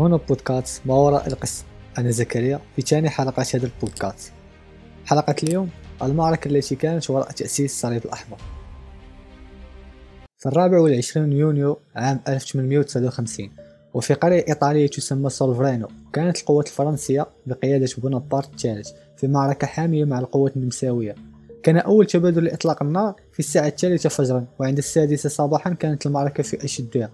هنا بودكاست ما وراء القصة. أنا زكريا في ثاني حلقة هذا البودكاست. حلقة اليوم المعركة التي كانت وراء تأسيس الصليب الأحمر. في الرابع والعشرين يونيو عام 1859 وفي قرية إيطالية تسمى سولفرينو كانت القوات الفرنسية بقيادة بونابرت الثالث في معركة حامية مع القوات النمساوية. كان أول تبادل لإطلاق النار في الساعة الثالثة فجرا وعند السادسة صباحا كانت المعركة في أشدها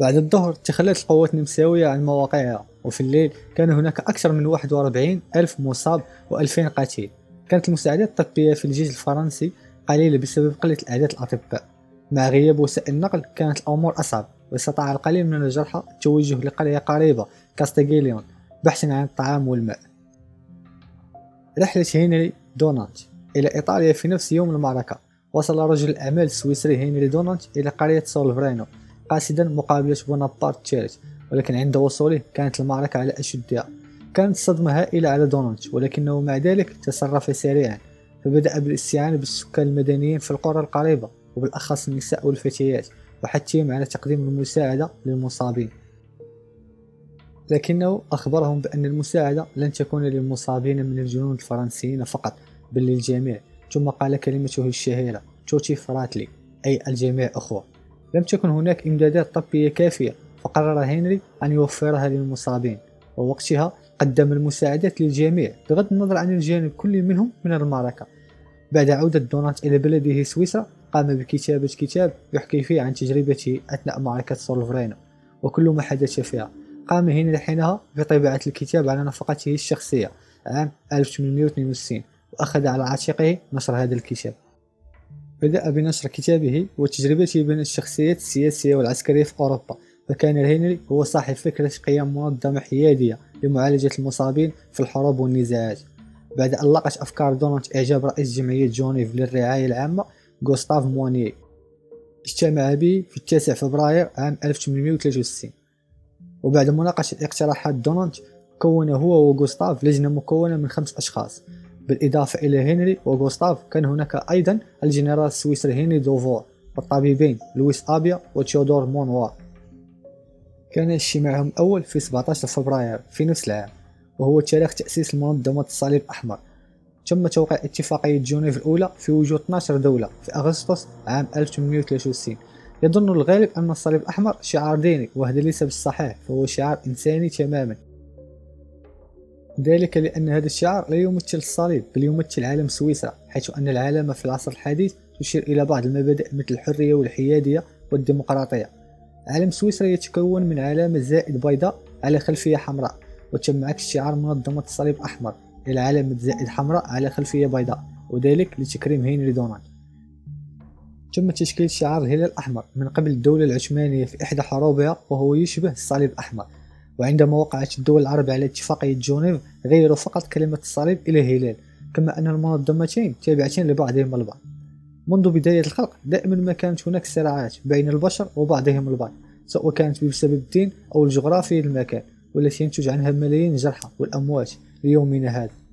بعد الظهر تخلت القوات النمساوية عن مواقعها وفي الليل كان هناك أكثر من 41 ألف مصاب و2000 قتيل كانت المساعدات الطبية في الجيش الفرنسي قليلة بسبب قلة الأعداد الأطباء. مع غياب وسائل النقل كانت الأمور أصعب واستطاع القليل من الجرحى التوجه لقرية قريبة كاستاغيليون بحثا عن الطعام والماء. رحلة هنري دونانت إلى إيطاليا في نفس يوم المعركة. وصل رجل الأعمال السويسري هنري دونانت إلى قرية سولفرينو. قاصدا مقابلة بونابرت الثالث ولكن عند وصوله كانت المعركة على أشدها كانت صدمة هائلة على دونانت ولكنه مع ذلك تصرف سريعا فبدأ بالاستعانة بالسكان المدنيين في القرى القريبة وبالأخص النساء والفتيات وحثهم على تقديم المساعدة للمصابين. لكنه أخبرهم بأن المساعدة لن تكون للمصابين من الجنود الفرنسيين فقط بل للجميع ثم قال كلمته الشهيرة tutti fratelli أي الجميع أخوة. لم تكن هناك إمدادات طبية كافية فقرر هنري أن يوفرها للمصابين ووقتها قدم المساعدات للجميع بغض النظر عن الجانب كل منهم من المعركة. بعد عودة دونانت إلى بلده سويسرا قام بكتابة كتاب يحكي فيه عن تجربته أثناء معركة سولفرينو وكل ما حدث فيها. قام هنري حينها بطباعة الكتاب على نفقته الشخصية عام 1862 وأخذ على عاتقه نشر هذا الكتاب. بدأ بنشر كتابه وتجربته بين الشخصيات السياسية والعسكرية في أوروبا فكان هنري هو صاحب فكرة قيام منظمة حيادية لمعالجة المصابين في الحروب والنزاعات. بعد أن لقت أفكار دونالد إعجاب رئيس جمعية جونيف للرعاية العامة غوستاف موانيي اجتمع به في التاسع فبراير عام 1863 وبعد مناقشة اقتراحات دونانت كون هو وغوستاف لجنة مكونة من خمس أشخاص. بالإضافة إلى هنري وغوستاف كان هناك أيضا الجنرال السويسري هنري دوفور والطبيبين لويس أبيا وتيودور مونوار كان اجتماعهم الأول في 17 فبراير في نفس العام وهو تاريخ تأسيس المنظمة الصليب الأحمر. تم توقيع اتفاقية جنيف الأولى في وجود 12 دولة في أغسطس عام 1863 يظن الغالب أن الصليب الأحمر شعار ديني وهذا ليس بالصحيح فهو شعار إنساني تماما. ذلك لأن هذا الشعار لا يمثل الصليب بل يمثل عالم سويسرا حيث أن العلامة في العصر الحديث تشير إلى بعض المبادئ مثل الحرية والحيادية والديمقراطية. علم سويسرا يتكون من علامة زائد بيضاء على خلفية حمراء وتم عكس شعار منظمة الصليب الأحمر إلى علامة زائد حمراء على خلفية بيضاء وذلك لتكريم هنري دونالد تم تشكيل شعار الهلال الأحمر من قبل الدولة العثمانية في إحدى حروبها وهو يشبه الصليب الأحمر. وعندما وقعت الدول العربية على اتفاقية جونيف غيروا فقط كلمة الصليب إلى هلال كما أن المنظمتين تابعتين لبعضهم البعض. منذ بداية الخلق دائما ما كانت هناك صراعات بين البشر وبعضهم البعض سواء كانت بسبب الدين أو الجغرافيا للمكان والتي ينتج عنها ملايين الجرحى والأموات ليومنا هذا.